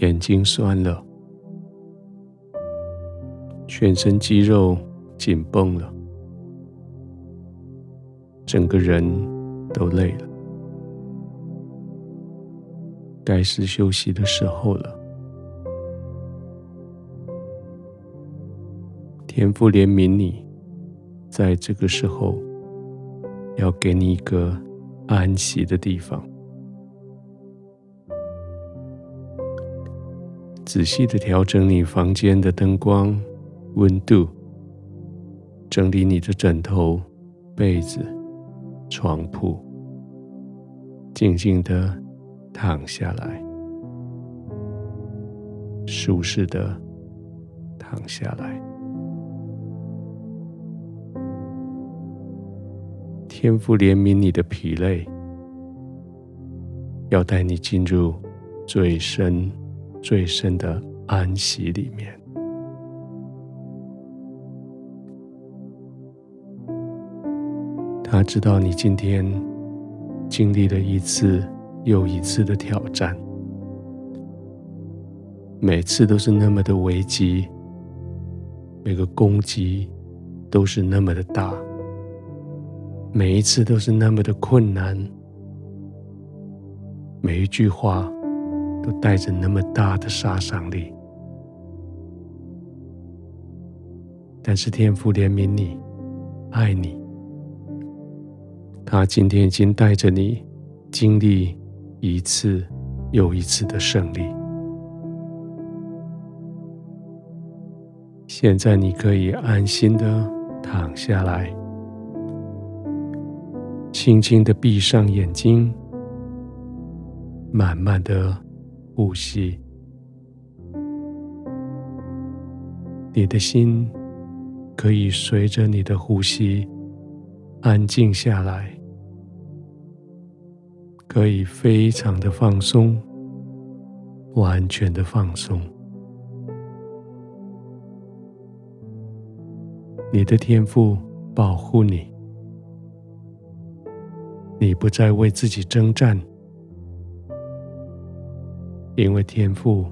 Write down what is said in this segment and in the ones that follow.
眼睛酸了，全身肌肉紧绷了，整个人都累了，该是休息的时候了。天父怜悯你，在这个时候要给你一个安息的地方。仔细的调整你房间的灯光、温度，整理你的枕头、被子、床铺，静静的躺下来，舒适的躺下来。天父怜悯你的疲累，要带你进入最深。最深的安息里面，他知道你今天经历了一次又一次的挑战，每次都是那么的危机，每个攻击都是那么的大，每一次都是那么的困难，每一句话。都带着那么大的杀伤力，但是天父怜悯你，爱你，他今天已经带着你经历一次又一次的胜利。现在你可以安心的躺下来，轻轻的闭上眼睛，慢慢的。呼吸，你的心可以随着你的呼吸安静下来，可以非常的放松，完全的放松。你的天赋保护你，你不再为自己征战。因为天父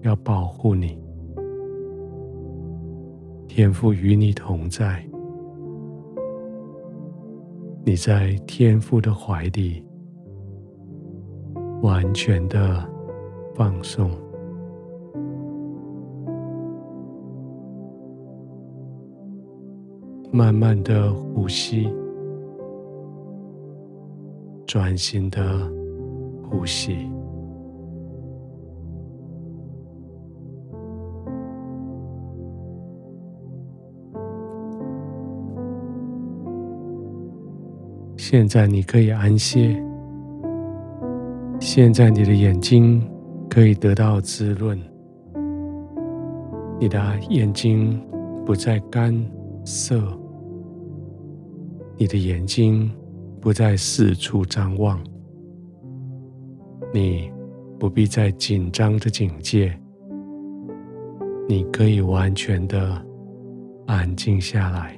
要保护你，天父与你同在，你在天父的怀里，完全的放松，慢慢的呼吸，专心的呼吸。现在你可以安歇。现在你的眼睛可以得到滋润，你的眼睛不再干涩，你的眼睛不再四处张望，你不必再紧张的警戒，你可以完全的安静下来。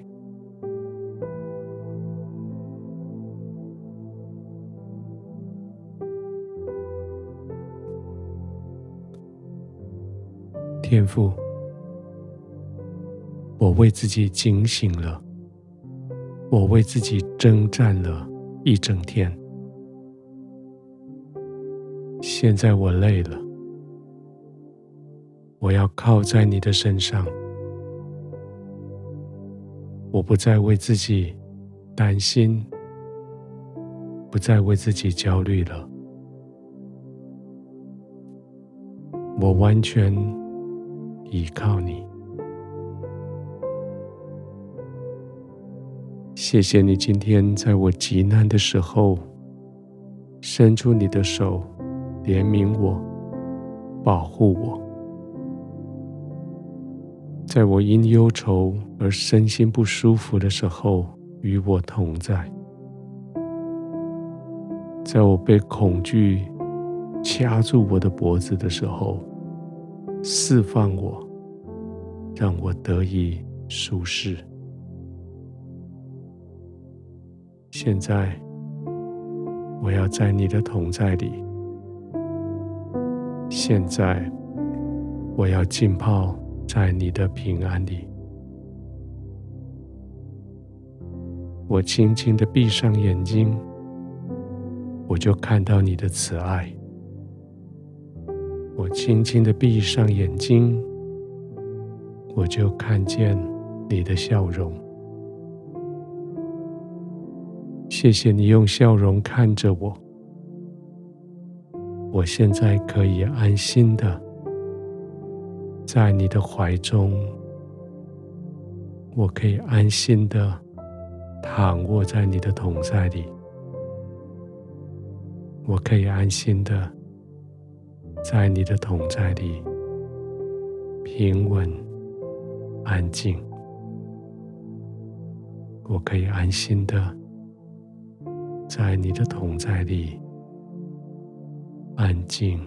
天父，我为自己警醒了，我为自己征战了一整天，现在我累了，我要靠在你的身上，我不再为自己担心，不再为自己焦虑了，我完全。依靠你，谢谢你今天在我急难的时候，伸出你的手，怜悯我，保护我，在我因忧愁而身心不舒服的时候，与我同在，在我被恐惧掐住我的脖子的时候。释放我，让我得以舒适。现在，我要在你的同在里。现在，我要浸泡在你的平安里。我轻轻的闭上眼睛，我就看到你的慈爱。我轻轻的闭上眼睛，我就看见你的笑容。谢谢你用笑容看着我，我现在可以安心的在你的怀中，我可以安心的躺卧在你的同在里，我可以安心的。在你的同在里，平稳、安静，我可以安心的在你的同在里安静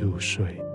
入睡。